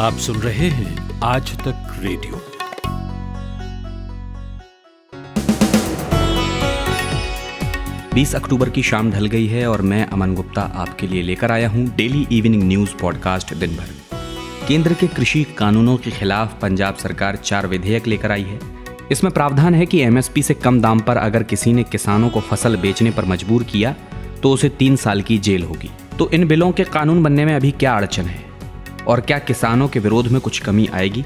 आप सुन रहे हैं आज तक रेडियो। बीस अक्टूबर की शाम ढल गई है और मैं अमन गुप्ता आपके लिए लेकर आया हूँ डेली इवनिंग न्यूज़ पॉडकास्ट दिन भर केंद्र के कृषि कानूनों के खिलाफ पंजाब सरकार चार विधेयक लेकर आई है। इसमें प्रावधान है कि एमएसपी से कम दाम पर अगर किसी ने किसानों को फ़सल बेचने पर मजबूर किया तो उसे तीन साल की जेल होगी। तो इन बिलों के कानून बनने में अभी क्या अड़चन है? और क्या किसानों के विरोध में कुछ कमी आएगी?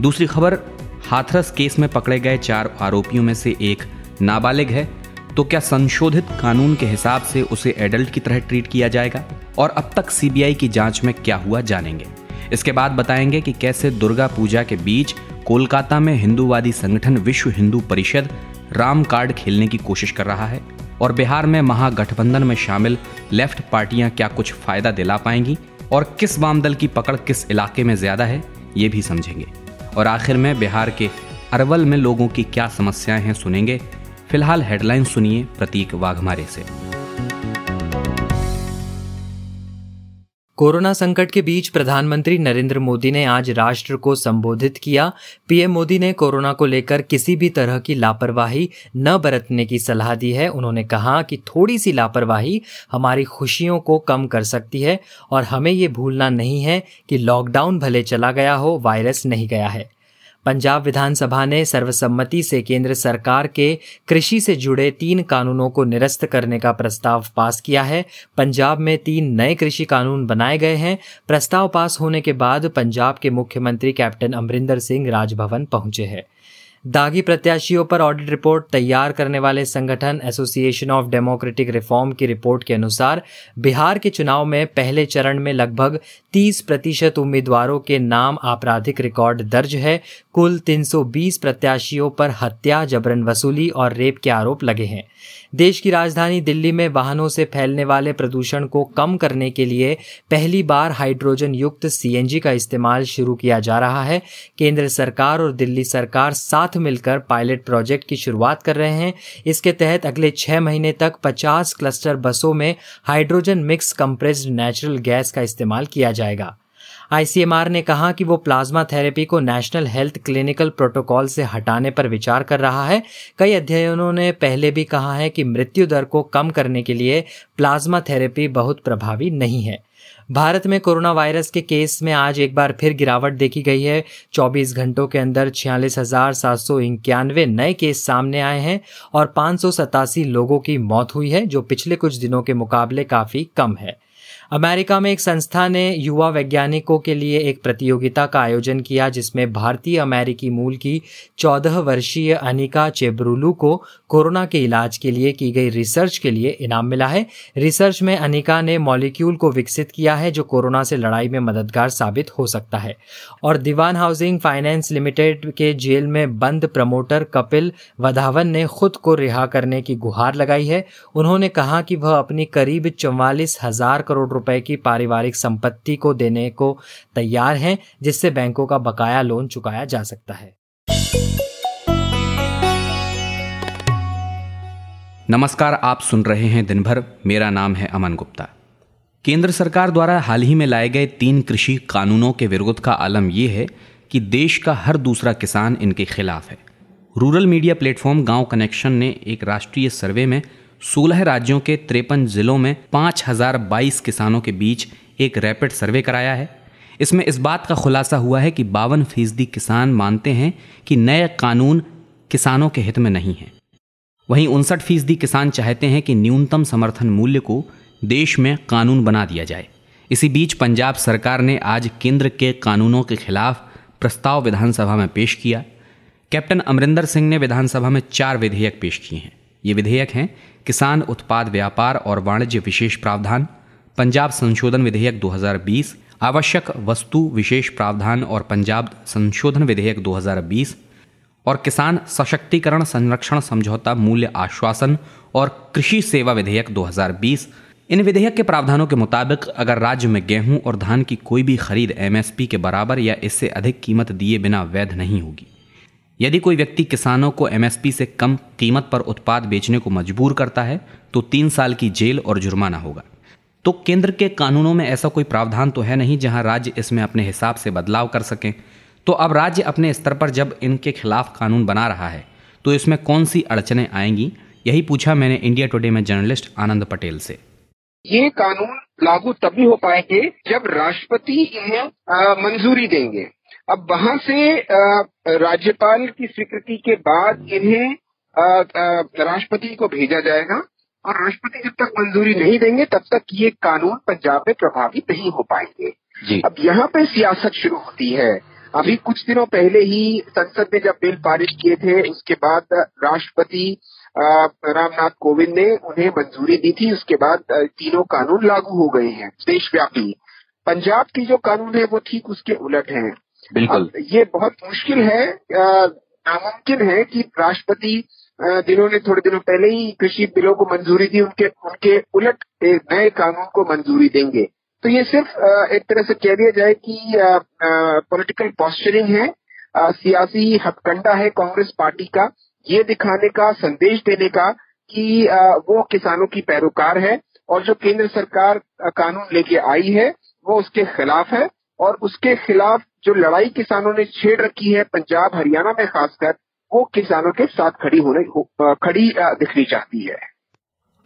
दूसरी खबर, हाथरस केस में पकड़े गए चार आरोपियों में से एक नाबालिग है। तो क्या संशोधित कानून के हिसाब से उसे एडल्ट की तरह ट्रीट किया जाएगा? और अब तक सीबीआई की जाँच में क्या हुआ जानेंगे। इसके बाद बताएँगे कि कैसे दुर्गा पूजा के बीच कोलकाता में हिंदूवादी संगठन विश्व हिंदू परिषद राम कार्ड खेलने की कोशिश कर रहा है। और बिहार में महागठबंधन में शामिल लेफ़्ट पार्टियाँ क्या कुछ फ़ायदा दिला पाएँगी? और किस वामदल की पकड़ किस इलाके में ज़्यादा है, ये भी समझेंगे। और आखिर में बिहार के अरवल में लोगों की क्या समस्याएँ हैं सुनेंगे, फ़िलहाल हेडलाइन सुनिए प्रतीक वाघमारे से। कोरोना संकट के बीच प्रधानमंत्री नरेंद्र मोदी ने आज राष्ट्र को संबोधित किया। पीएम मोदी ने कोरोना को लेकर किसी भी तरह की लापरवाही न बरतने की सलाह दी है। उन्होंने कहा कि थोड़ी सी लापरवाही हमारी खुशियों को कम कर सकती है और हमें ये भूलना नहीं है कि लॉकडाउन भले चला गया हो, वायरस नहीं गया है। पंजाब विधानसभा ने सर्वसम्मति से केंद्र सरकार के कृषि से जुड़े तीन कानूनों को निरस्त करने का प्रस्ताव पास किया है। पंजाब में तीन नए कृषि कानून बनाए गए हैं। प्रस्ताव पास होने के बाद पंजाब के मुख्यमंत्री कैप्टन अमरिंदर सिंह राजभवन पहुँचे हैं। दागी प्रत्याशियों पर ऑडिट रिपोर्ट तैयार करने वाले संगठन एसोसिएशन ऑफ़ डेमोक्रेटिक रिफॉर्म की रिपोर्ट के अनुसार, बिहार के चुनाव में पहले चरण में लगभग 30 प्रतिशत उम्मीदवारों के नाम आपराधिक रिकॉर्ड दर्ज है। कुल 320 प्रत्याशियों पर हत्या, जबरन वसूली और रेप के आरोप लगे हैं। देश की राजधानी दिल्ली में वाहनों से फैलने वाले प्रदूषण को कम करने के लिए पहली बार हाइड्रोजन युक्त सीएनजी का इस्तेमाल शुरू किया जा रहा है। केंद्र सरकार और दिल्ली सरकार साथ मिलकर पायलट प्रोजेक्ट की शुरुआत कर रहे हैं। इसके तहत अगले छह महीने तक 50 क्लस्टर बसों में hydrogen mix compressed natural gas का इस्तेमाल किया जाएगा। आईसीएमआर ने कहा कि वो प्लाज्मा थेरेपी को नेशनल हेल्थ क्लिनिकल प्रोटोकॉल से हटाने पर विचार कर रहा है। कई अध्ययनों ने पहले भी कहा है कि मृत्यु दर को कम करने के लिए प्लाज्मा थेरेपी बहुत प्रभावी नहीं है। भारत में कोरोना वायरस के केस में आज एक बार फिर गिरावट देखी गई है। 24 घंटों के अंदर छियालीस हज़ार सात सौ इक्यानवे नए केस सामने आए हैं और पाँच सौ सतासी लोगों की मौत हुई है, जो पिछले कुछ दिनों के मुकाबले काफ़ी कम है। अमेरिका में एक संस्था ने युवा वैज्ञानिकों के लिए एक प्रतियोगिता का आयोजन किया, जिसमें भारतीय अमेरिकी मूल की चौदह वर्षीय अनिका चेब्रुलू को कोरोना के इलाज के लिए की गई रिसर्च के लिए इनाम मिला है। रिसर्च में अनिका ने मॉलिक्यूल को विकसित किया है, जो कोरोना से लड़ाई में मददगार साबित हो सकता है। और दीवान हाउसिंग फाइनेंस लिमिटेड के जेल में बंद प्रमोटर कपिल वधावन ने खुद को रिहा करने की गुहार लगाई है। उन्होंने कहा कि वह अपनी करीब चौवालीस हज़ार करोड़ रुपए की पारिवारिक संपत्ति को देने को तैयार हैं, जिससे बैंकों का बकाया लोन चुकाया जा सकता है। नमस्कार, आप सुन रहे हैं दिन भर मेरा नाम है अमन गुप्ता। केंद्र सरकार द्वारा हाल ही में लाए गए तीन कृषि कानूनों के विरोध का आलम यह है कि देश का हर दूसरा किसान इनके खिलाफ है। Rural media platform Gaon Connection ने एक राष्ट्रीय सर्वे में 16 राज्यों के तिरपन जिलों में 5022 किसानों के बीच एक रैपिड सर्वे कराया है। इसमें इस बात का खुलासा हुआ है कि बावन फ़ीसदी किसान मानते हैं कि नए कानून किसानों के हित में नहीं है। वहीं उनसठ फ़ीसदी किसान चाहते हैं कि न्यूनतम समर्थन मूल्य को देश में कानून बना दिया जाए। इसी बीच पंजाब सरकार ने आज केंद्र के कानूनों के खिलाफ प्रस्ताव विधानसभा में पेश किया। कैप्टन अमरिंदर सिंह ने विधानसभा में चार विधेयक पेश किए हैं। ये विधेयक हैं किसान उत्पाद व्यापार और वाणिज्य विशेष प्रावधान, पंजाब संशोधन विधेयक 2020 आवश्यक वस्तु विशेष प्रावधान और पंजाब संशोधन विधेयक 2020 और किसान सशक्तिकरण संरक्षण समझौता मूल्य आश्वासन और कृषि सेवा विधेयक 2020 इन विधेयक के प्रावधानों के मुताबिक, अगर राज्य में गेहूँ और धान की कोई भी खरीद एमएसपी के बराबर या इससे अधिक कीमत दिए बिना वैध नहीं होगी। यदि कोई व्यक्ति किसानों को एमएसपी से कम कीमत पर उत्पाद बेचने को मजबूर करता है तो तीन साल की जेल और जुर्माना होगा। तो केंद्र के कानूनों में ऐसा कोई प्रावधान तो है नहीं जहाँ राज्य इसमें अपने हिसाब से बदलाव कर सकें। तो अब राज्य अपने स्तर पर जब इनके खिलाफ कानून बना रहा है तो इसमें कौन सी अड़चने आएँगी? यही पूछा मैंने इंडिया टुडे में जर्नलिस्ट आनंद पटेल से। ये कानून लागू तभी हो पाएँगे जब राष्ट्रपति इन्हें मंजूरी देंगे। अब वहाँ से राज्यपाल की स्वीकृति के बाद इन्हें राष्ट्रपति को भेजा जाएगा और राष्ट्रपति जब तक मंजूरी नहीं देंगे तब तक ये कानून पंजाब में प्रभावी नहीं हो पाएँगे। अब यहाँ पे सियासत शुरू होती है। अभी कुछ दिनों पहले ही संसद ने जब बिल पारित किए थे उसके बाद राष्ट्रपति रामनाथ कोविंद ने उन्हें मंजूरी दी थी। उसके बाद तीनों कानून लागू हो गए हैं देशव्यापी। पंजाब की जो कानून है वो ठीक उसके उलट है। बिल्कुल। ये बहुत मुश्किल है नामुमकिन है कि राष्ट्रपति जिन्होंने थोड़े दिनों पहले ही कृषि बिलों को मंजूरी दी, उनके उनके उलट नए कानून को मंजूरी देंगे। तो ये सिर्फ़ एक तरह से कह दिया जाए कि पॉलिटिकल पॉस्चरिंग है सियासी हथकंडा है कांग्रेस पार्टी का, ये दिखाने का, संदेश देने का कि वो किसानों की पैरोकार है, और जो केंद्र सरकार कानून लेके आई है, वो उसके खिलाफ है। और उसके खिलाफ जो लड़ाई किसानों ने छेड़ रखी है, पंजाब, हरियाणा में खासकर, वो किसानों के साथ खड़ी होने खड़ी दिखनी चाहती है।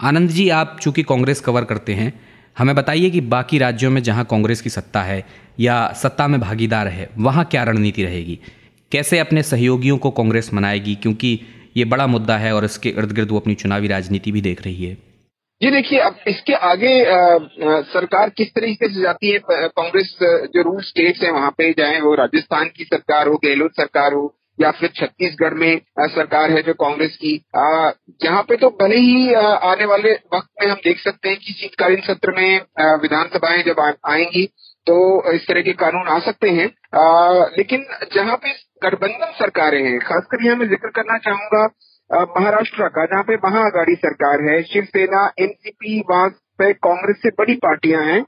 आनंद जी, आप चूँकि कांग्रेस कवर करते हैं, हमें बताइए कि बाकी राज्यों में जहाँ कांग्रेस की सत्ता है या सत्ता में भागीदार है, वहाँ क्या रणनीति रहेगी? कैसे अपने सहयोगियों को कांग्रेस मनाएगी? क्योंकि ये बड़ा मुद्दा है और इसके इर्द गिर्द वो अपनी चुनावी राजनीति भी देख रही है। जी देखिए अब इसके आगे आ, आ, सरकार किस तरीके से जाती है? कांग्रेस जो रूल स्टेट्स है वहाँ पे चाहे वो राजस्थान की सरकार हो गहलोत सरकार हो या फिर छत्तीसगढ़ में सरकार है जो कांग्रेस की जहाँ पे तो भले ही आने वाले वक्त में हम देख सकते हैं कि शीतकालीन सत्र में विधानसभाएँ जब आएँगी तो इस तरह के कानून आ सकते हैं। लेकिन जहाँ पे गठबंधन सरकारें हैं खासकर यहाँ मैं ज़िक्र करना चाहूँगा महाराष्ट्र का जहाँ पे महाआघाड़ी सरकार है, शिवसेना, एनसीपी वहाँ पे कांग्रेस से बड़ी पार्टियाँ हैं।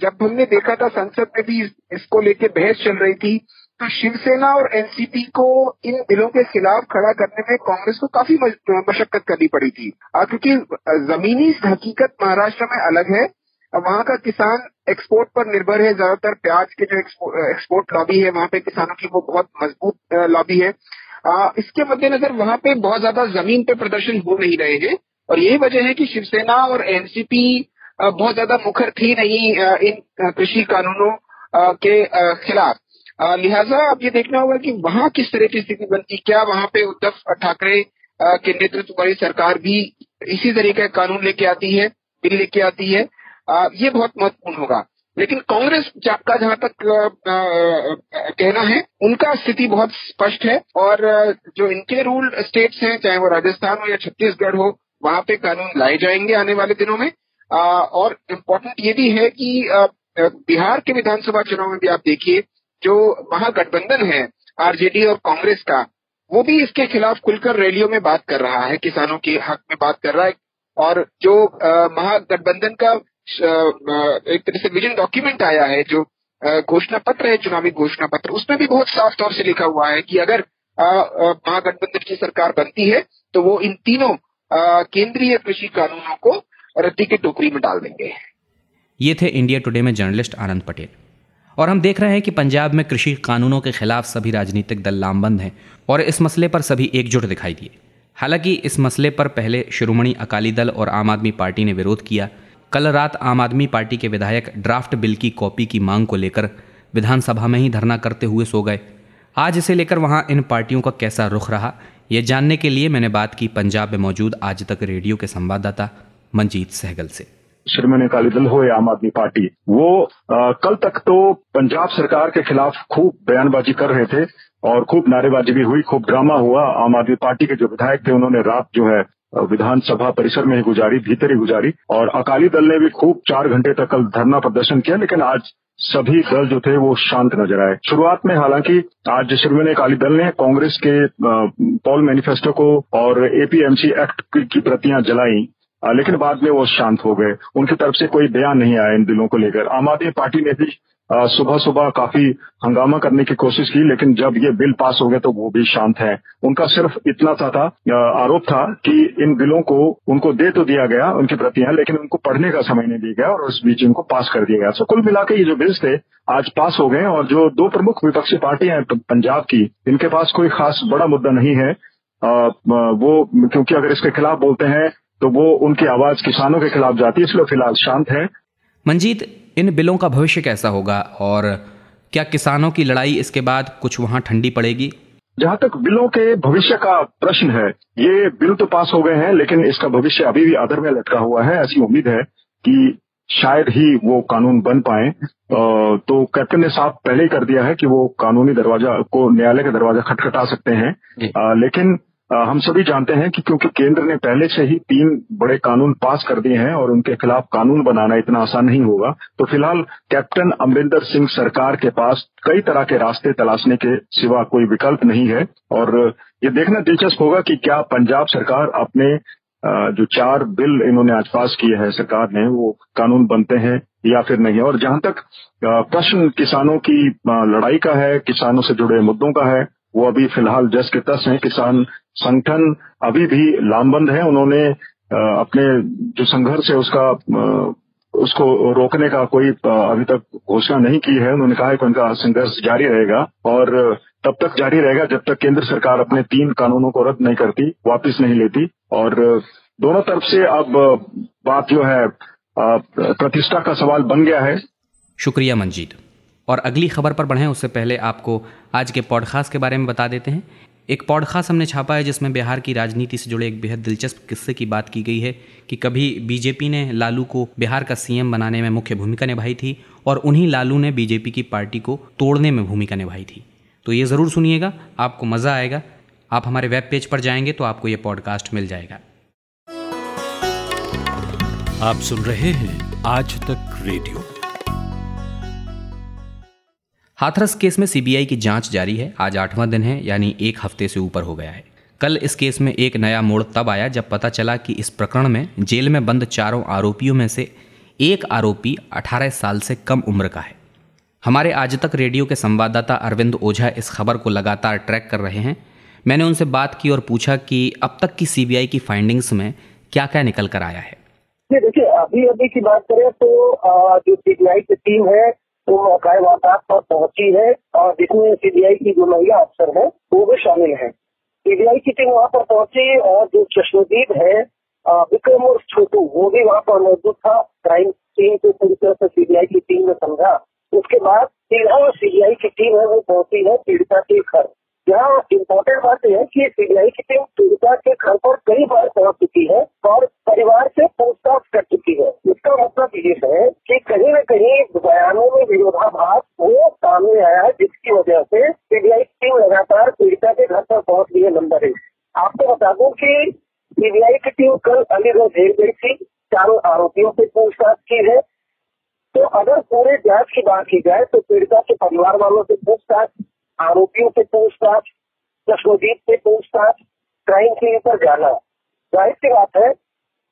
जब हमने देखा था संसद में भी इसको लेके बहस चल रही थी तो शिवसेना और एनसीपी को इन बिलों के खिलाफ खड़ा करने में कांग्रेस को काफ़ी मशक्कत करनी पड़ी थी। क्योंकि जमीनी हकीकत महाराष्ट्र में अलग है। वहाँ का किसान एक्सपोर्ट पर निर्भर है। ज़्यादातर प्याज के जो एक्सपोर्ट लॉबी है, वहाँ पे किसानों की वो बहुत मज़बूत लॉबी है। आ, इसके मद्देनजर वहाँ पे बहुत ज़्यादा ज़मीन पे प्रदर्शन हो नहीं रहे हैं। और यही वजह है कि शिवसेना और एनसीपी बहुत ज़्यादा मुखर थी नहीं इन कृषि कानूनों के खिलाफ। लिहाजा अब ये देखना होगा कि वहाँ किस तरह की स्थिति बनती क्या वहाँ पे उद्धव ठाकरे के नेतृत्व वाली सरकार भी इसी तरह का कानून लेके आती है बिल लेके आती है ये बहुत महत्वपूर्ण होगा। लेकिन कांग्रेस का जहाँ तक कहना है, उनका स्थिति बहुत स्पष्ट है और जो इनके रूल स्टेट्स हैं, चाहे वो राजस्थान हो या छत्तीसगढ़ हो, वहाँ पे कानून लाए जाएँगे आने वाले दिनों में। और इम्पोर्टेंट ये भी है कि बिहार के विधानसभा चुनाव में भी आप देखिए, जो महागठबंधन है, आरजेडी और कांग्रेस का, वो भी इसके खिलाफ खुलकर रैलियों में बात कर रहा है, किसानों के हक में बात कर रहा है। और जो महागठबंधन का एक तरह से विजन डॉक्यूमेंट आया है जो घोषणा पत्र है, चुनावी घोषणा पत्र। उसमें भी बहुत साफ़ तौर से लिखा हुआ है कि अगर महागठबंधन की सरकार बनती है तो वो इन तीनों केंद्रीय कृषि कानूनों को रद्दी की टोकरी में डाल देंगे। ये थे इंडिया टुडे में जर्नलिस्ट आनंद पटेल। और हम देख रहे हैं कि पंजाब में कृषि कानूनों के खिलाफ सभी राजनीतिक दल लामबंद हैं और इस मसले पर सभी एकजुट दिखाई दिए। हालाँकि इस मसले पर पहले शिरोमणि अकाली दल और आम आदमी पार्टी ने विरोध किया कल रात आम आदमी पार्टी के विधायक ड्राफ्ट बिल की कॉपी की मांग को लेकर विधानसभा में ही धरना करते हुए सो गए। आज इसे लेकर वहाँ इन पार्टियों का कैसा रुख रहा यह जानने के लिए मैंने बात की पंजाब में मौजूद आज तक रेडियो के संवाददाता मंजीत सहगल से। श्रीमणी अकाली दल हो या आम आदमी पार्टी वो आ, कल तक तो पंजाब सरकार के खिलाफ खूब बयानबाजी कर रहे थे और खूब नारेबाजी भी हुई खूब ड्रामा हुआ। आम आदमी पार्टी के जो विधायक थे उन्होंने रात जो है विधानसभा परिसर में ही गुजारी, भीतर ही गुजारी और अकाली दल ने भी खूब चार घंटे तक कल धरना प्रदर्शन किया, लेकिन आज सभी दल जो थे वो शांत नज़र आए। शुरुआत में हालाँकि आज शिरोमणि अकाली दल ने कांग्रेस के पॉल मैनिफेस्टो को और एपीएमसी एक्ट की प्रतियाँ जलाई लेकिन बाद में वो शांत हो गए। उनकी तरफ़ से कोई बयान नहीं आया इन बिलों को लेकर। आम आदमी पार्टी ने भी सुबह सुबह काफ़ी हंगामा करने की कोशिश की, लेकिन जब ये बिल पास हो गए तो वो भी शांत है। उनका सिर्फ़ इतना सा था आरोप था कि इन बिलों को, उनको दे तो दिया गया, उनकी प्रतियाँ लेकिन उनको पढ़ने का समय नहीं दिया गया और उस बीच इनको पास कर दिया गया। तो कुल मिलाकर ये जो बिल्स थे, आज पास हो गए और जो दो प्रमुख विपक्षी पार्टियाँ हैं पंजाब की, इनके पास कोई खास बड़ा मुद्दा नहीं है। वो, क्योंकि अगर इसके खिलाफ बोलते हैं तो वो उनकी आवाज़ किसानों के खिलाफ जाती है, इसलिए फ़िलहाल शांत है। मंजीत इन बिलों का भविष्य कैसा होगा और क्या किसानों की लड़ाई इसके बाद कुछ वहाँ ठंडी पड़ेगी? जहाँ तक बिलों के भविष्य का प्रश्न है ये बिल तो पास हो गए हैं लेकिन इसका भविष्य अभी भी अदर में लटका हुआ है। ऐसी उम्मीद है कि शायद ही वो कानून बन पाए। तो कैप्टन ने साफ़ पहले ही कर दिया है कि वो कानूनी दरवाज़ा को न्यायालय का दरवाज़ा खटखटा सकते हैं। लेकिन हम सभी जानते हैं कि क्योंकि केंद्र ने पहले से ही तीन बड़े कानून पास कर दिए हैं और उनके खिलाफ कानून बनाना इतना आसान नहीं होगा तो फ़िलहाल कैप्टन अमरिंदर सिंह सरकार के पास कई तरह के रास्ते तलाशने के सिवा कोई विकल्प नहीं है। और ये देखना दिलचस्प होगा कि क्या पंजाब सरकार अपने जो चार बिल इन्होंने आज पास किए हैं सरकार ने, वो कानून बनते हैं या फिर नहीं। और जहाँ तक प्रश्न किसानों की लड़ाई का है, किसानों से जुड़े मुद्दों का है, वो अभी फ़िलहाल जस के तस हैं। किसान संगठन अभी भी लामबंद है। उन्होंने अपने जो संघर्ष है उसका उसको रोकने का कोई अभी तक घोषणा नहीं की है। उन्होंने कहा है कि उनका संघर्ष जारी रहेगा और तब तक जारी रहेगा जब तक केंद्र सरकार अपने तीन कानूनों को रद्द नहीं करती, वापस नहीं लेती। और दोनों तरफ़ से अब बात जो है प्रतिष्ठा का सवाल बन गया है। शुक्रिया मंजीत। और अगली खबर पर बढ़ें, उससे पहले आपको आज के पॉडकास्ट के बारे में बता देते हैं। एक पॉडकास्ट हमने छापा है, जिसमें बिहार की राजनीति से जुड़े एक बेहद दिलचस्प किस्से की बात की गई है कि कभी बीजेपी ने लालू को बिहार का सीएम बनाने में मुख्य भूमिका निभाई थी और उन्हीं लालू ने बीजेपी की पार्टी को तोड़ने में भूमिका निभाई थी। तो ये ज़रूर सुनिएगा, आपको मज़ा आएगा। आप हमारे वेब पेज पर जाएँगे तो आपको ये पॉडकास्ट मिल जाएगा। आप सुन रहे हैं आज तक रेडियो। हाथरस केस में सीबीआई की जाँच जारी है। आज आठवां दिन है, यानी एक हफ़्ते से ऊपर हो गया है। कल इस केस में एक नया मोड़ तब आया जब पता चला कि इस प्रकरण में जेल में बंद चारों आरोपियों में से एक आरोपी 18 साल से कम उम्र का है। हमारे आज तक रेडियो के संवाददाता अरविंद ओझा इस खबर को लगातार ट्रैक कर रहे हैं। मैंने उनसे बात की और पूछा कि अब तक की सीबीआई की फाइंडिंग्स में क्या क्या निकल कर आया है। देखिए अभी अभी की बात करें तो जो सीबीआई की टीम है वो अकाय वारदात पर पहुँची है और जिसमें सीबीआई की जो महिला अफसर है, वो भी शामिल है। सीबीआई की टीम वहाँ पर पहुँची और जो चश्मदीप है विक्रम और छोटू, वो भी वहाँ पर मौजूद था। क्राइम सीन को पूरी तरह से सीबीआई की टीम ने समझा। उसके बाद सीधा सीबीआई की टीम है, वो पहुँची है पीड़िता के घर। यहाँ इम्पोर्टेंट बात यह है कि सीबीआई की टीम पीड़िता के घर पर कई बार पहुँच चुकी है और परिवार से पूछताछ कर चुकी है। इसका मतलब ये है कि कहीं न कहीं बयानों में विरोधाभास वो सामने आया है जिसकी वजह से सीबीआई की टीम लगातार पीड़िता के घर पर पहुँच रही है नंबर एक। आपको बता दूँ कि सीबीआई की टीम कल अलीगढ़ जेल गई थी, चारों आरोपियों से पूछताछ की है। तो अगर पूरे जाँच की बात की जाए तो पीड़िता के परिवार वालों से पूछताछ आरोपियों से पूछताछ चश्मदीप से पूछताछ क्राइम सीन पर जाना। ज़ाहिर सी बात है,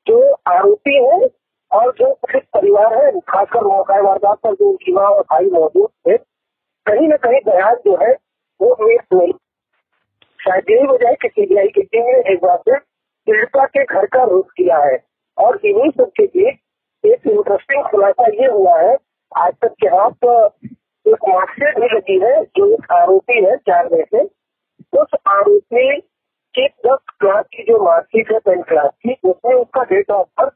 जो आरोपी है और जो पीड़ित परिवार है, खासकर मौका वारदात पर जो उनकी माँ और भाई मौजूद थे, कहीं न कहीं बयान जो है, वो एक नहीं। शायद यही वजह है कि सीबीआई की टीम ने एक बार फिर पीड़िता के घर का रुख किया है। और इन्हीं सबके बीच एक इंटरेस्टिंग खुलासा ये हुआ है, आज तक के हाथ एक मार्कशीट भी लगी है जो एक आरोपी है चार में से। उस आरोपी की दस क्लास की जो मार्कशीट है टेंथ क्लास की उसमें उसका डेट ऑफ़ बर्थ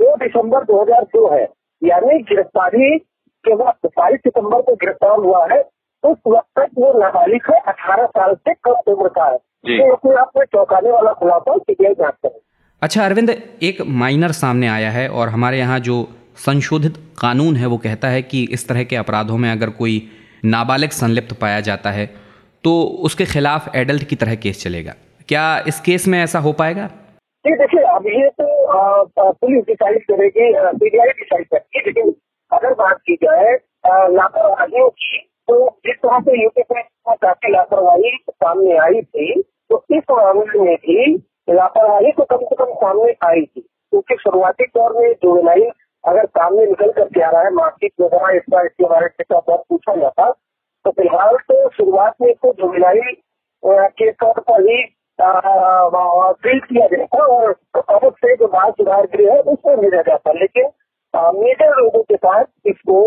दो दिसंबर 2002 है। यानी गिरफ्तारी के वक्त बाईस सितंबर को गिरफ़्तार हुआ है। उस वक्त तक वो नाबालिग है अठारह साल से कम उम्र का है। तो अपने आप में चौंकाने वाला खुलासा सीबीआई जाँच करें अच्छा अरविंद एक माइनर सामने आया है और हमारे यहाँ जो संशोधित कानून है, वो कहता है कि इस तरह के अपराधों में अगर कोई नाबालिग संलिप्त पाया जाता है तो उसके खिलाफ एडल्ट की तरह केस चलेगा। क्या इस केस में ऐसा हो पाएगा? जी देखिए, अब ये तो पुलिस डिसाइड करेगी सीबीआई डिसाइड करेगी, लेकिन अगर बात की जाए लापरवाहियों की तो जिस तरह से यूपी पुलिस में काफ़ी लापरवाही सामने आई थी तो इस मामले में भी लापरवाही तो कम से कम सामने आई थी, क्योंकि शुरुआती दौर में जुवेनाइल अगर सामने निकल करके आ रहा है मार्केट वगैरह इसका इसके बारे में बहुत पूछा जाता तो फ़िलहाल तो शुरुआत में इसको जुवेनाइल के तौर पर ही ट्रीट किया गया था और अब से जो बाल सुधार गृह है उसमें भेजा जाता लेकिन मेजर लोगों के साथ इसको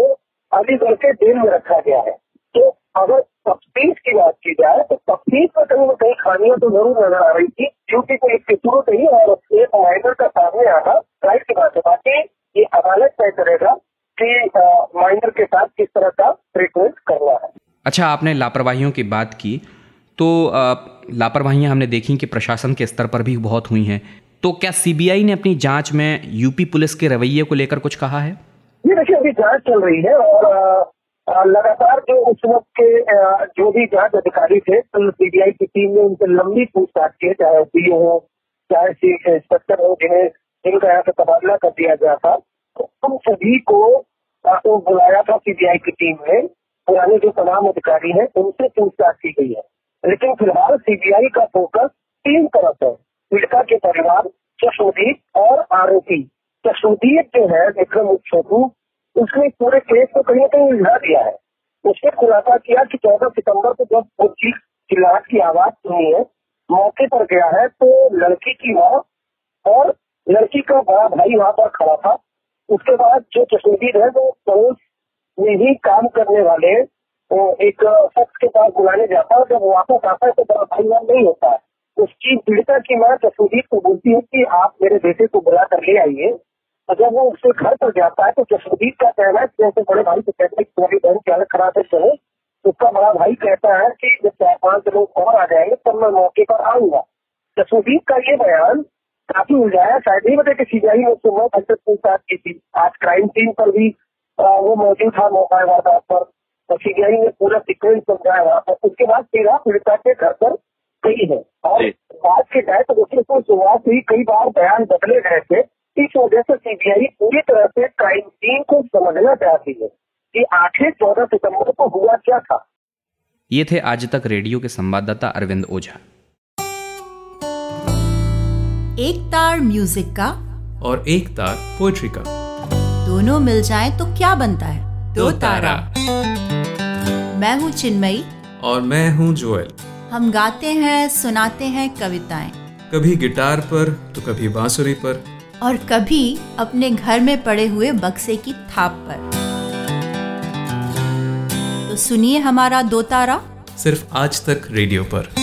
अलीगढ़ के जेल में रखा गया है। तो अगर तफ्तीश की बात की जाए तो तफ्तीश में कहीं ना कहीं खामियाँ तो ज़रूर नज़र आ रही थी, क्योंकि कोई इसकी ज़रूरत नहीं और एक माइनर का सामने आना राइट की बात है, बाकी ये अदालत तय करेगा कि माइनर के साथ किस तरह का ट्रीटमेंट करना है। अच्छा आपने लापरवाहियों की बात की तो लापरवाहियाँ हमने देखी कि प्रशासन के स्तर पर भी बहुत हुई हैं। तो क्या सीबीआई ने अपनी जाँच में यूपी पुलिस के रवैये को लेकर कुछ कहा है? ये देखिए अभी जाँच चल रही है और लगातार जो उस वक्त के जो भी जाँच अधिकारी थे तो सीबीआई की टीम ने उनसे लंबी पूछताछ की चाहे डी हो चाहे चीफ इंस्पेक्टर हो जिन्हें जिनका यहाँ से तबादला कर दिया गया था। तो उन सभी को तो बुलाया था सीबीआई की टीम ने। पुराने जो तमाम अधिकारी हैं, उनसे पूछताछ की गई है। लेकिन फ़िलहाल सीबीआई का फोकस तीन तरफ़ है। पीड़िता के परिवार चशोदीप और आरोपी। चशोदीप जो है, विक्रम छोटू उसने पूरे केस को कहीं ना कहीं उलझा दिया है। उसने खुलासा किया कि चौदह सितंबर को जब वो चीख चिल्लाहट की आवाज़ सुनी है, मौके पर गया है तो लड़की की माँ और लड़की का बड़ा भाई वहाँ पर खड़ा था। उसके बाद जो चशोदीप है, वो पड़ोस में ही काम करने वाले, वो एक शख्स के पास बुलाने जाता है। जब वापस आता है तो बड़ा भाई वहाँ नहीं होता है। उसकी पीड़िता की माँ चशोदीप को बोलती है कि आप मेरे बेटे को बुला कर ले आइए। तो जब वो उसके घर पर जाता है तो जसवीर का कहना है जैसे बड़े भाई को कहते हैं तुम्हारी बहन की हालत खराब है चलो उसका बड़ा भाई कहता है कि जब चार पाँच लोग और आ जाएँगे, तब मैं मौके पर आऊँगा। जसवीर का ये बयान काफ़ी उलझाया शायद नहीं बता कि सीबीआई ने उसको नौ घंटे पूछताछ की थी। आज क्राइम सीन पर भी वो मौजूद था मौका वारदात पर। तो सीबीआई ने पूरा सिक्वेंस समझाया वहाँ पर। उसके बाद तेरह पीड़िता के घर पर गई है। और बात की जाए तो उसके शुरुआत ही कई बार बयान बदले गए थे। इस वजह से सीबीआई पूरी तरह से क्राइम सीन को समझना चाहती है कि आखिर चौदह सितंबर को हुआ क्या था। ये थे आज तक रेडियो के संवाददाता अरविंद ओझा। एक तार म्यूज़िक का। और एक तार पोएट्री का। दोनों मिल जाए तो क्या बनता है? दो तारा। मैं हूँ चिन्मयी। और मैं हूँ जोएल। हम गाते हैं सुनाते हैं कविताएँ। कभी गिटार पर तो कभी बांसुरी पर। और कभी अपने घर में पड़े हुए बक्से की थाप पर। तो सुनिए हमारा दो तारा। सिर्फ़ आज तक रेडियो पर।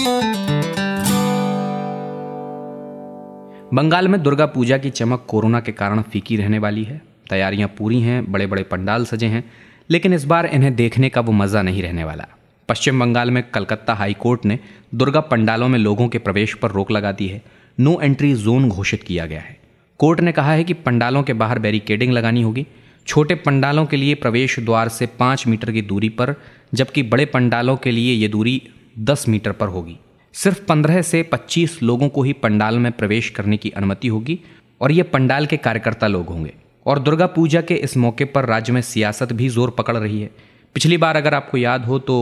बंगाल में दुर्गा पूजा की चमक कोरोना के कारण फीकी रहने वाली है। तैयारियाँ पूरी हैं बड़े बड़े पंडाल सजे हैं, लेकिन इस बार इन्हें देखने का वो मज़ा नहीं रहने वाला। पश्चिम बंगाल में कलकत्ता हाई कोर्ट ने दुर्गा पंडालों में लोगों के प्रवेश पर रोक लगा दी है। नो एंट्री जोन घोषित किया गया है। कोर्ट ने कहा है कि पंडालों के बाहर बैरिकेडिंग लगानी होगी। छोटे पंडालों के लिए प्रवेश द्वार से पाँच मीटर की दूरी पर, जबकि बड़े पंडालों के लिए ये दूरी दस मीटर पर होगी। सिर्फ़ पंद्रह से पच्चीस लोगों को ही पंडाल में प्रवेश करने की अनुमति होगी और ये पंडाल के कार्यकर्ता लोग होंगे। और दुर्गा पूजा के इस मौके पर राज्य में सियासत भी ज़ोर पकड़ रही है। पिछली बार अगर आपको याद हो तो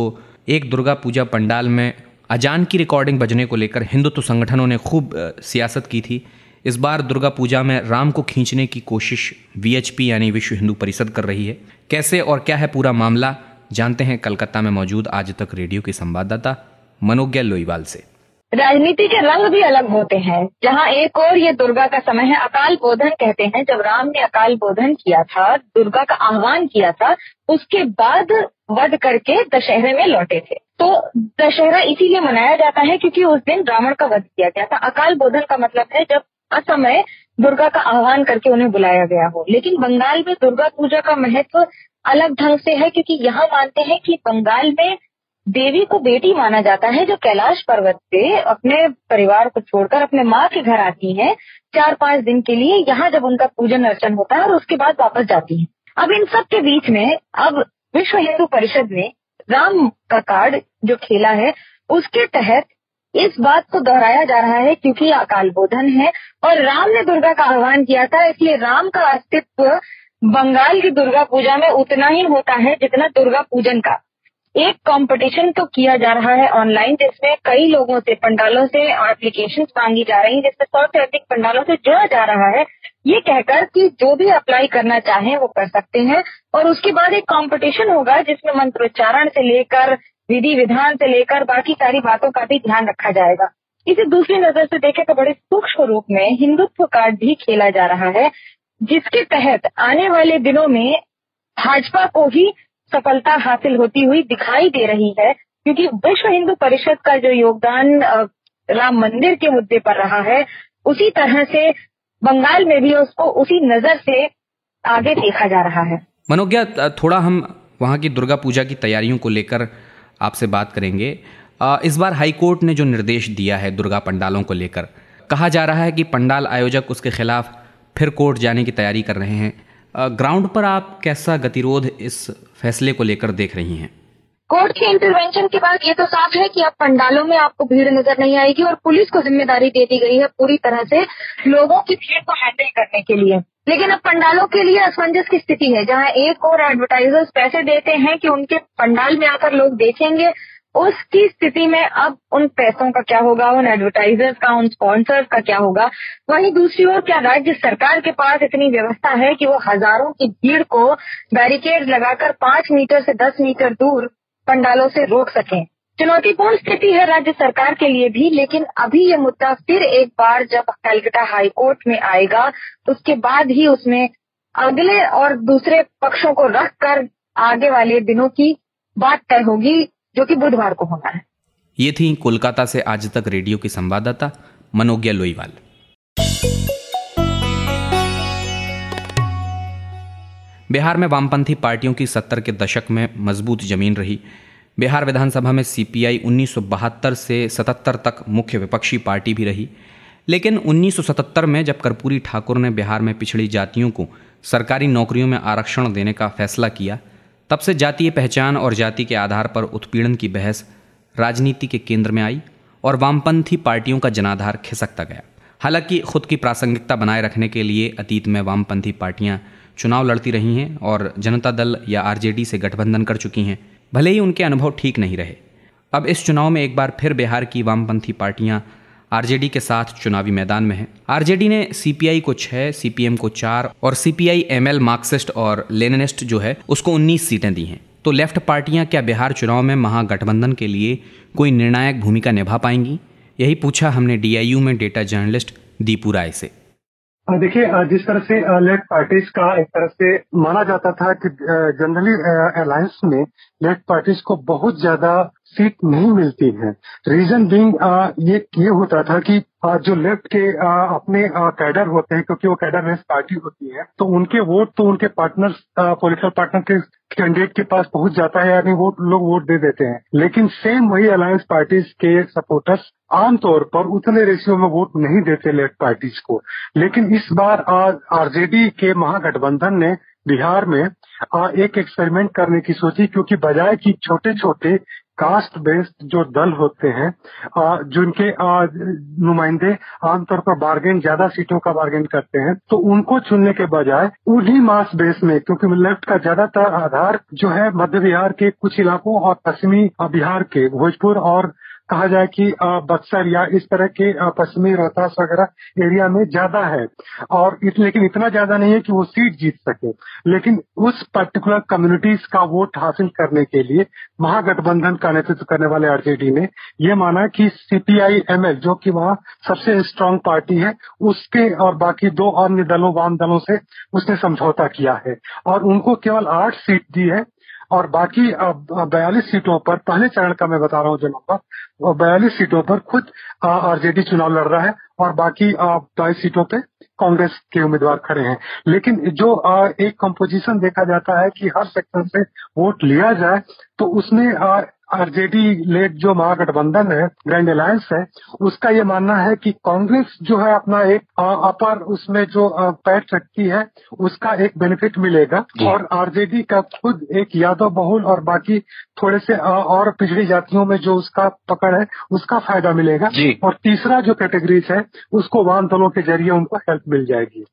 एक दुर्गा पूजा पंडाल में अजान की रिकॉर्डिंग बजने को लेकर हिंदुत्व संगठनों ने खूब सियासत की थी। इस बार दुर्गा पूजा में राम को खींचने की कोशिश वीएचपी यानी विश्व हिंदू परिषद कर रही है। कैसे और क्या है पूरा मामला, जानते हैं कलकत्ता में मौजूद आज तक रेडियो के संवाददाता मनोज्ञा लोईवाल से। राजनीति के रंग भी अलग होते हैं। जहाँ एक और ये दुर्गा का समय है, अकाल बोधन कहते हैं, जब राम ने अकाल बोधन किया था, दुर्गा का आह्वान किया था, उसके बाद वध करके दशहरे में लौटे थे। तो दशहरा इसीलिए मनाया जाता है क्योंकि उस दिन रावण का वध किया गया था। अकाल बोधन का मतलब है जब असमय दुर्गा का आह्वान करके उन्हें बुलाया गया हो। लेकिन बंगाल में दुर्गा पूजा का महत्व अलग ढंग से है, क्योंकि यहाँ मानते हैं कि बंगाल में देवी को बेटी माना जाता है, जो कैलाश पर्वत से अपने परिवार को छोड़कर अपने माँ के घर आती है। चार पाँच दिन के लिए यहाँ जब उनका पूजन अर्चन होता है और उसके बाद वापस जाती है। अब इन सब के बीच में अब विश्व हिंदू परिषद ने राम का कार्ड जो खेला है, उसके तहत इस बात को दोहराया जा रहा है क्योंकि अकाल बोधन है और राम ने दुर्गा का आह्वान किया था, इसलिए राम का अस्तित्व बंगाल की दुर्गा पूजा में उतना ही होता है जितना दुर्गा पूजन का। एक कंपटीशन तो किया जा रहा है ऑनलाइन जिसमें कई लोगों से, पंडालों से एप्लीकेशन मांगी जा रही है, जिसमें सौ से अधिक पंडालों से जुड़ा जा रहा है। ये कहकर कि जो भी अप्लाई करना चाहें, वो कर सकते हैं। और उसके बाद एक कंपटीशन होगा, जिसमें मंत्रोच्चारण से लेकर, विधि विधान से लेकर, बाकी सारी बातों का भी ध्यान रखा जाएगा। इसे दूसरी नज़र से देखें तो बड़े सूक्ष्म रूप में हिंदुत्व कार्ड भी खेला जा रहा है, जिसके तहत आने वाले दिनों में भाजपा को ही सफलता हासिल होती हुई दिखाई दे रही है, क्योंकि विश्व हिंदू परिषद का जो योगदान राम मंदिर के मुद्दे पर रहा है, उसी तरह से बंगाल में भी उसको उसी नज़र से आगे देखा जा रहा है। मनोज्ञा थोड़ा हम वहाँ की दुर्गा पूजा की तैयारियों को लेकर आपसे बात करेंगे। इस बार हाईकोर्ट ने जो निर्देश दिया है दुर्गा पंडालों को लेकर, कहा जा रहा है कि पंडाल आयोजक उसके खिलाफ फिर कोर्ट जाने की तैयारी कर रहे हैं। ग्राउंड पर आप कैसा गतिरोध इस फैसले को लेकर देख रही हैं? कोर्ट के इंटरवेंशन के बाद ये तो साफ़ है कि अब पंडालों में आपको भीड़ नज़र नहीं आएगी और पुलिस को ज़िम्मेदारी दे दी गई है पूरी तरह से लोगों की भीड़ को हैंडल करने के लिए। लेकिन अब पंडालों के लिए असमंजस की स्थिति है, जहाँ एक और एडवर्टाइजर्स पैसे देते हैं कि उनके पंडाल में आकर लोग देखेंगे उसकी स्थिति में अब उन पैसों का क्या होगा, उन एडवर्टाइजर्स का, उन स्पॉन्सर्स का क्या होगा? वहीं दूसरी ओर क्या राज्य सरकार के पास इतनी व्यवस्था है कि वो हज़ारों की भीड़ को बैरिकेड लगाकर पाँच मीटर से दस मीटर दूर पंडालों से रोक सकें? चुनौतीपूर्ण स्थिति है राज्य सरकार के लिए भी, लेकिन अभी ये मुद्दा फिर एक बार जब कलकत्ता हाईकोर्ट में आएगा, उसके बाद ही उसमें अगले और दूसरे पक्षों को रखकर आगे वाले दिनों की बात तय होगी। जो कि बुधवार को होना है। ये थी कोलकाता से आज तक रेडियो की संवाददाता मनोज्ञा लोईवाल। बिहार में वामपंथी पार्टियों की सत्तर के दशक में मज़बूत ज़मीन रही। बिहार विधानसभा में सीपीआई उन्नीस सौ बहत्तर से 77 तक मुख्य विपक्षी पार्टी भी रही। लेकिन 1977 में जब कर्पूरी ठाकुर ने बिहार में पिछड़ी जातियों को सरकारी नौकरियों में आरक्षण देने का फैसला किया तब से जातीय पहचान और जाति के आधार पर उत्पीड़न की बहस राजनीति के केंद्र में आई और वामपंथी पार्टियों का जनाधार खिसकता गया। हालाँकि खुद की प्रासंगिकता बनाए रखने के लिए अतीत में वामपंथी पार्टियाँ चुनाव लड़ती रही हैं और जनता दल या आरजेडी से गठबंधन कर चुकी हैं। भले ही उनके अनुभव ठीक नहीं रहे। अब इस चुनाव में एक बार फिर बिहार की वामपंथी पार्टियाँ आरजेडी के साथ चुनावी मैदान में हैं। आरजेडी ने सीपीआई को छः सीपीएम को चार और सीपीआई एमएल मार्क्सिस्ट और लेनिनिस्ट जो है, उसको 19 सीटें दी हैं। तो लेफ़्ट पार्टियाँ क्या बिहार चुनाव में महागठबंधन के लिए कोई निर्णायक भूमिका निभा पाएँगी? यही पूछा हमने डीआईयू में डेटा जर्नलिस्ट दीपू राय से। देखिए जिस तरह से लेफ़्ट पार्टीज़ का एक तरह से माना जाता था कि जनरली अलायंस में लेफ़्ट पार्टीज़ को बहुत ज़्यादा सीट नहीं मिलती है। रीजन बिंग ये ये होता था कि आ, जो लेफ़्ट के आ, अपने आ, कैडर होते हैं क्योंकि वो कैडर रेस पार्टी होती है तो उनके वोट तो उनके पार्टनर पॉलिटिकल पार्टनर के कैंडिडेट के पास पहुँच जाता है यानी वो लोग वोट दे देते हैं। लेकिन सेम वही अलायंस पार्टीज़ के सपोर्टर्स आमतौर पर उतने रेशियो में वोट नहीं देते लेफ़्ट पार्टीज़ को। लेकिन इस बार आरजेडी के महागठबंधन ने बिहार में एक एक्सपेरिमेंट करने की सोची क्योंकि बजाय की छोटे छोटे कास्ट बेस्ड जो दल होते हैं जिनके नुमाइंदे आमतौर पर बार्गेन ज़्यादा सीटों का बार्गेन करते हैं तो उनको चुनने के बजाय उन्हीं मास बेस में, क्योंकि लेफ़्ट का ज़्यादातर आधार जो है मध्य बिहार के कुछ इलाकों और पश्चिमी बिहार के, भोजपुर और कहा जाए कि बक्सर या इस तरह के पश्चिमी रोहतास वगैरह एरिया में ज़्यादा है। और इस, लेकिन इतना ज़्यादा नहीं है कि वो सीट जीत सके। लेकिन उस पर्टिकुलर कम्युनिटीज का वोट हासिल करने के लिए महागठबंधन का नेतृत्व करने वाले आरजेडी ने ये माना कि सीपीआई एमएल जो कि वहाँ सबसे स्ट्रांग पार्टी है उसके और बाकी दो अन्य दलों वाम दलों से उसने समझौता किया है। और उनको केवल आठ सीट दी है और बाकी बयालीस सीटों पर, पहले चरण का मैं बता रहा हूँ जो नंबर बयालीस सीटों पर खुद आरजेडी चुनाव लड़ रहा है और बाकी बाईस सीटों पे कांग्रेस के उम्मीदवार खड़े हैं। लेकिन जो एक कंपोजिशन देखा जाता है कि हर सेक्टर से वोट लिया जाए तो उसमें आरजेडी लेट जो महागठबंधन है ग्रैंड अलायंस है उसका ये मानना है कि कांग्रेस जो है अपना एक अपर उसमें जो पैठ रखती है उसका एक बेनिफिट मिलेगा। और आरजेडी का खुद एक यादव बहुल और बाकी थोड़े से और पिछड़ी जातियों में जो उसका पकड़ है उसका फ़ायदा मिलेगा। और तीसरा जो कैटेगरीज है उसको वाम दलों के ज़रिए उनको हेल्प मिल जाएगी।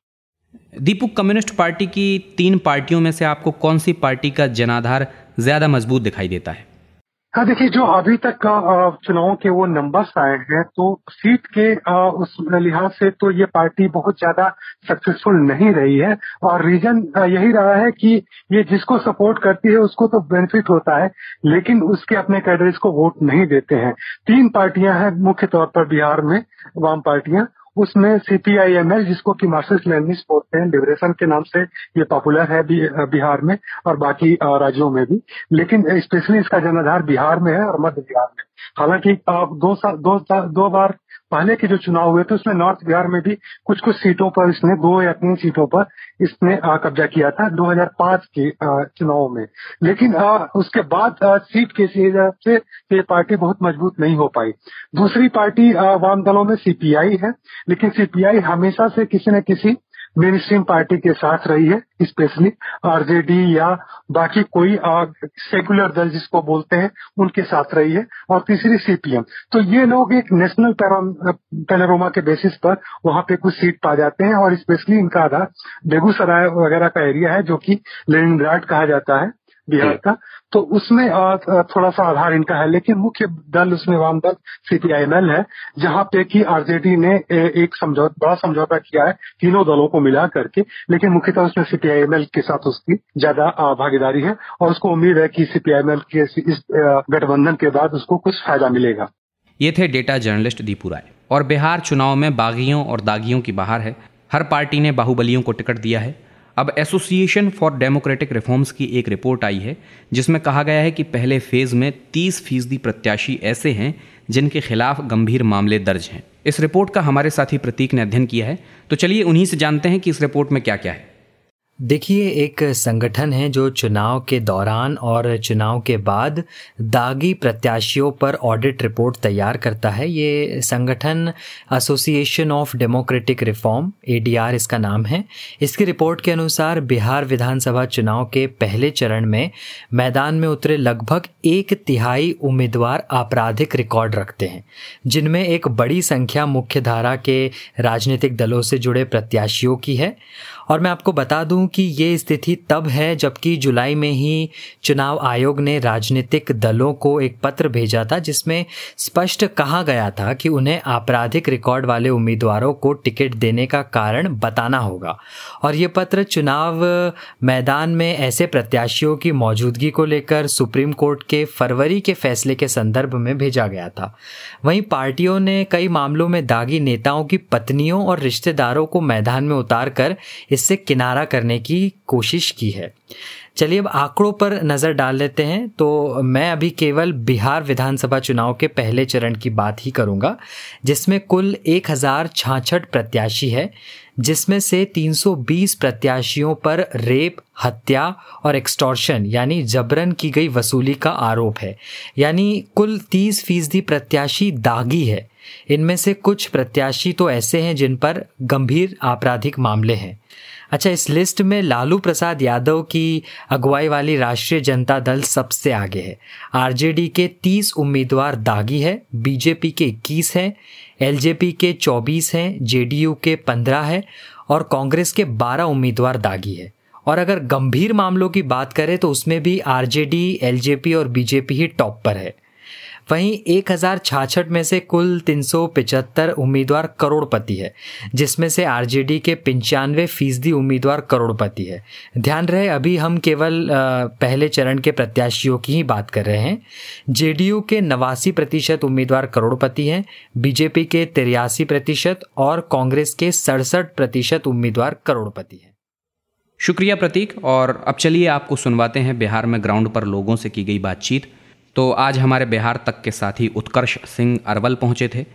दीपू कम्युनिस्ट पार्टी की तीन पार्टियों में से आपको कौन सी पार्टी का जनाधार ज़्यादा मज़बूत दिखाई देता है हाँ? देखिए, जो अभी तक चुनाव के वो नंबर्स आए हैं तो सीट के उस लिहाज से तो ये पार्टी बहुत ज़्यादा सक्सेसफुल नहीं रही है। और रीजन यही रहा है कि ये जिसको सपोर्ट करती है, उसको तो बेनिफिट होता है, लेकिन उसके अपने कैडरेज को वोट नहीं देते हैं। तीन पार्टियाँ हैं, मुख्य तौर पर बिहार में, वाम पार्टियाँ। उसमें सीपीआईएमएल जिसको कि मार्क्सिस्ट लेनिस्ट बोलते हैं लिबरेशन के नाम से ये पॉपुलर है बिहार में और बाकी राज्यों में भी। लेकिन स्पेशली इसका जनाधार बिहार में है और मध्य बिहार में। हालाँकि दो दो दो बार पहले के जो चुनाव हुए थे, उसमें नॉर्थ बिहार में भी कुछ कुछ सीटों पर इसने, दो या तीन सीटों पर इसने कब्जा किया था 2005 के चुनाव में। लेकिन उसके बाद सीट के हिसाब से ये पार्टी बहुत मज़बूत नहीं हो पाई। दूसरी पार्टी वाम दलों में सीपीआई है, लेकिन सीपीआई हमेशा से किसी न किसी मेन स्ट्रीम पार्टी के साथ रही है स्पेशली आरजेडी या बाकी कोई सेकुलर दल जिसको बोलते हैं, उनके साथ रही है, और तीसरी सीपीएम तो ये लोग एक नेशनल पैनोरमा के बेसिस पर वहाँ पे कुछ सीट पा जाते हैं, और स्पेशली इनका आधार बेगूसराय वगैरह का एरिया है, जो कि लेनिनग्राड कहा जाता है। बिहार का तो उसमें थोड़ा सा आधार इनका है लेकिन मुख्य दल उसमें वाम दल सीपीआईएमएल है जहाँ पे कि आरजेडी ने एक समझौता बड़ा समझौता किया है तीनों दलों को मिला करके लेकिन मुख्यतः उसमें सीपीआईएमएल के साथ उसकी ज़्यादा भागीदारी है और उसको उम्मीद है कि सीपीआईएमएल के इस गठबंधन के बाद उसको कुछ फ़ायदा मिलेगा। ये थे डेटा जर्नलिस्ट दीपू राय। और बिहार चुनाव में बागियों और दागियों की बाहर है। हर पार्टी ने बाहुबलियों को टिकट दिया है। अब एसोसिएशन फॉर डेमोक्रेटिक रिफॉर्म्स की एक रिपोर्ट आई है, जिसमें कहा गया है कि पहले फ़ेज़ में 30 फ़ीसदी प्रत्याशी ऐसे हैं जिनके खिलाफ गंभीर मामले दर्ज हैं। इस रिपोर्ट का हमारे साथी प्रतीक ने अध्ययन किया है। तो चलिए उन्हीं से जानते हैं कि इस रिपोर्ट में क्या क्या है। देखिए, एक संगठन है जो चुनाव के दौरान और चुनाव के बाद दागी प्रत्याशियों पर ऑडिट रिपोर्ट तैयार करता है। ये संगठन association of democratic reform ADR इसका नाम है। इसकी रिपोर्ट के अनुसार बिहार विधानसभा चुनाव के पहले चरण में मैदान में उतरे लगभग एक तिहाई उम्मीदवार आपराधिक रिकॉर्ड रखते हैं, जिनमें एक बड़ी संख्या मुख्य धारा के राजनीतिक दलों से जुड़े प्रत्याशियों की है। और मैं आपको बता दूँ कि ये स्थिति तब है जबकि जुलाई में ही चुनाव आयोग ने राजनीतिक दलों को एक पत्र भेजा था जिसमें स्पष्ट कहा गया था कि उन्हें आपराधिक रिकॉर्ड वाले उम्मीदवारों को टिकट देने का कारण बताना होगा। और ये पत्र चुनाव मैदान में ऐसे प्रत्याशियों की मौजूदगी को लेकर सुप्रीम कोर्ट के फरवरी के फैसले के संदर्भ में भेजा गया था। वहीं पार्टियों ने कई मामलों में दागी नेताओं की पत्नियों और रिश्तेदारों को मैदान में उतार कर इससे किनारा करने की कोशिश की है। चलिए अब आंकड़ों पर नज़र डाल लेते हैं। तो मैं अभी केवल बिहार विधानसभा चुनाव के पहले चरण की बात ही करूँगा, जिसमें कुल एक प्रत्याशी है, जिसमें से 320 प्रत्याशियों पर रेप, हत्या और एक्सटॉर्शन यानी जबरन की गई वसूली का आरोप है। यानी कुल 30 फ़ीसदी प्रत्याशी दागी है। इनमें से कुछ प्रत्याशी तो ऐसे हैं जिन पर गंभीर आपराधिक मामले हैं। अच्छा इस लिस्ट में लालू प्रसाद यादव की अगुवाई वाली राष्ट्रीय जनता दल सबसे आगे है। आरजेडी के 30 उम्मीदवार दागी है, बीजेपी के 21 हैं, एलजेपी के 24 हैं, जेडीयू के 15 है और कांग्रेस के 12 उम्मीदवार दागी है। और अगर गंभीर मामलों की बात करें तो उसमें भी आरजेडी, एलजेपी और बीजेपी ही टॉप पर है। वहीं एक में से कुल तीन सौ पिचहत्तर उम्मीदवार करोड़पति है, जिसमें से आरजेडी के पंचानवे फ़ीसदी उम्मीदवार करोड़पति है। ध्यान रहे, अभी हम केवल पहले चरण के प्रत्याशियों की ही बात कर रहे हैं। जेडीयू के नवासी प्रतिशत उम्मीदवार करोड़पति हैं, बीजेपी के तिरासी प्रतिशत और कांग्रेस के सड़सठ प्रतिशत उम्मीदवार करोड़पति हैं। शुक्रिया प्रतीक, और अब चलिए आपको सुनवाते हैं बिहार में ग्राउंड पर लोगों से की गई बातचीत। तो आज हमारे बिहार तक के साथी उत्कर्ष सिंह अरवल पहुँचे थे।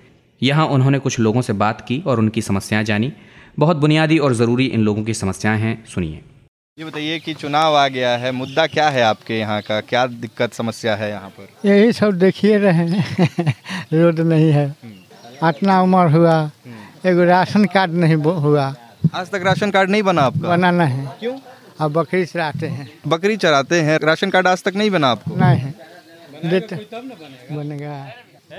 यहाँ उन्होंने कुछ लोगों से बात की और उनकी समस्याएँ जानी। बहुत बुनियादी और ज़रूरी इन लोगों की समस्याएँ हैं सुनिए। ये बताइए कि चुनाव आ गया है मुद्दा क्या है आपके यहाँ का? क्या दिक्कत समस्या है यहाँ पर? यही सब देखिए रहे हैं। रोड नहीं है। इतना उम्र हुआ। एगो राशन कार्ड नहीं हुआ। आज तक राशन कार्ड नहीं बना आपका? बना नहीं। क्यों? अब बकरी चराते हैं। बकरी चराते हैं। राशन कार्ड आज तक नहीं बना आपको? नहीं। है देते बनेगा।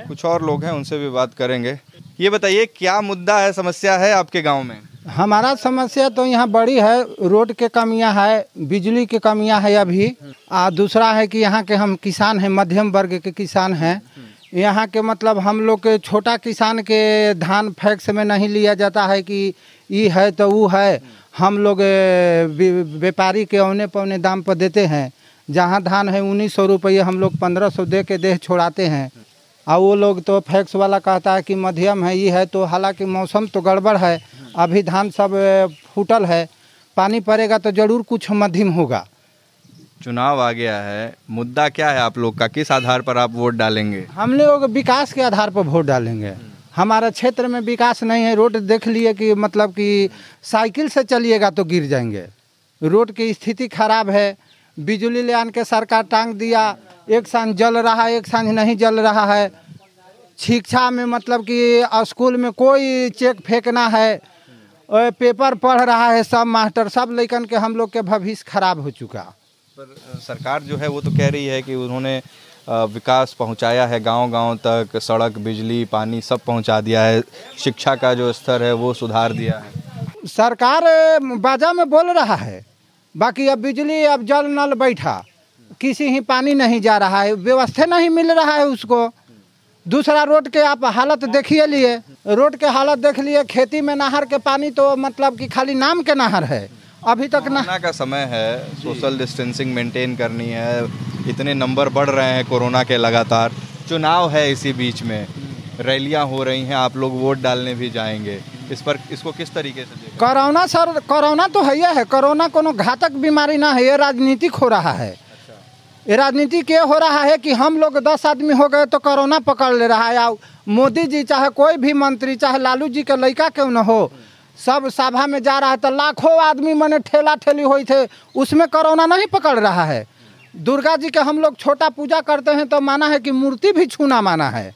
कुछ और लोग हैं उनसे भी बात करेंगे। ये बताइए क्या मुद्दा है समस्या है आपके गाँव में? हमारा समस्या तो यहाँ बड़ी है रोड के कमियाँ है बिजली के कमियाँ है अभी। आ दूसरा है कि यहाँ के हम किसान हैं मध्यम वर्ग के किसान हैं। यहाँ के मतलब हम लोग के छोटा किसान के धान फैक्स में नहीं लिया जाता है कि ये है तो वो है। हम लोग व्यापारी के औने पौने दाम पर देते हैं। जहाँ धान है उन्नीस सौ रुपये हम लोग पंद्रह सौ दे के देह छोड़ाते हैं। और वो लोग तो फैक्स वाला कहता है कि मध्यम है ये है तो हालाँकि मौसम तो गड़बड़ है। अभी धान सब फूटल है। पानी पड़ेगा तो ज़रूर कुछ मध्यम होगा। चुनाव आ गया है। मुद्दा क्या है आप लोग का? किस आधार पर आप वोट डालेंगे? हम लोग विकास के आधार पर वोट डालेंगे। हमारा क्षेत्र में विकास नहीं है। रोड देख लिए कि मतलब कि साइकिल से चलिएगा तो गिर जाएँगे। रोड की स्थिति खराब है। बिजली ले आन के सरकार टांग दिया एक साँझ जल रहा है एक साँझ नहीं जल रहा है। शिक्षा में मतलब कि स्कूल में कोई चेक फेंकना है। पेपर पढ़ रहा है सब मास्टर सब लेकिन के हम लोग के भविष्य खराब हो चुका। पर सरकार जो है वो तो कह रही है कि उन्होंने विकास पहुँचाया है गांव-गांव तक सड़क बिजली पानी सब पहुँचा दिया है शिक्षा का जो स्तर है वो सुधार दिया है। सरकार बाजा में बोल रहा है। बाकी अब बिजली, अब जल नल बैठा। किसी ही पानी नहीं जा रहा है, व्यवस्था नहीं मिल रहा है उसको। दूसरा रोड के आप हालत देखिए लिए। रोड के हालत देख लिए, खेती में नहर के पानी तो मतलब कि खाली नाम के नहर है। अभी तक ना का समय है, सोशल डिस्टेंसिंग मेंटेन करनी है। इतने नंबर बढ़ रहे हैं कोरोना के लगातार। चुनाव है इसी बीच में। रैलियाँ हो रही हैं आप लोग वोट डालने भी जाएँगे। इस पर इसको किस तरीके से कोरोना सर कोरोना तो है है कोरोना कोनो घातक बीमारी ना है ये राजनीतिक हो रहा है। ये राजनीति के हो रहा है कि हम लोग दस आदमी हो गए तो कोरोना पकड़ ले रहा है मोदी जी चाहे कोई भी मंत्री चाहे लालू जी के लड़का क्यों न हो सब सभा में जा रहा है तो लाखों आदमी मैंने ठेला ठेली हुई थे उसमें कोरोना नहीं पकड़ रहा है। दुर्गा जी के हम लोग छोटा पूजा करते हैं तो माना है कि मूर्ति भी छूना माना है।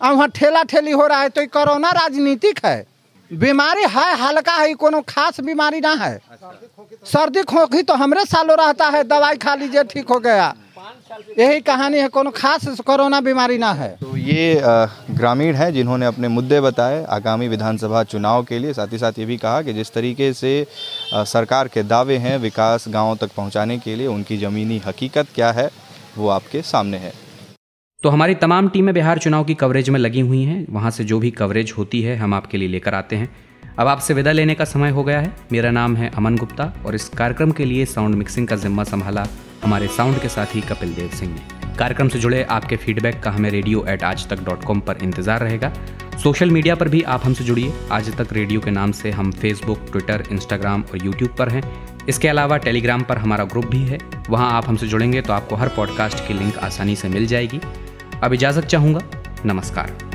और वहाँ ठेला ठेली हो रहा है तो कोरोना राजनीतिक है। बीमारी है, हल्का है कोनो खास बीमारी ना है। सर्दी खोखी तो हमरे सालों रहता है, दवाई खा लीजिए ठीक हो गया। यही कहानी है, कोनो खास कोरोना बीमारी ना है। तो ये ग्रामीण है जिन्होंने अपने मुद्दे बताए, आगामी विधानसभा चुनाव के लिए। साथ ही साथ ये भी कहा कि जिस तरीके से सरकार के दावे हैं विकास गाँव तक पहुँचाने के लिए, उनकी ज़मीनी हकीकत क्या है, वो आपके सामने है। तो हमारी तमाम टीमें बिहार चुनाव की कवरेज में लगी हुई हैं। वहाँ से जो भी कवरेज होती है, हम आपके लिए लेकर आते हैं। अब आपसे विदा लेने का समय हो गया है। मेरा नाम है अमन गुप्ता और इस कार्यक्रम के लिए साउंड मिक्सिंग का जिम्मा संभाला हमारे साउंड के साथ ही कपिल देव सिंह ने। कार्यक्रम से जुड़े आपके फीडबैक का हमें रेडियो एट आज तक डॉट कॉम पर इंतज़ार रहेगा। सोशल मीडिया पर भी आप हमसे जुड़िए। आज तक रेडियो के नाम से हम फेसबुक ट्विटर इंस्टाग्राम और यूट्यूब पर हैं। इसके अलावा टेलीग्राम पर हमारा ग्रुप भी है। वहाँ आप हमसे जुड़ेंगे तो आपको हर पॉडकास्ट की लिंक आसानी से मिल जाएगी। अब इजाज़त चाहूँगा। नमस्कार।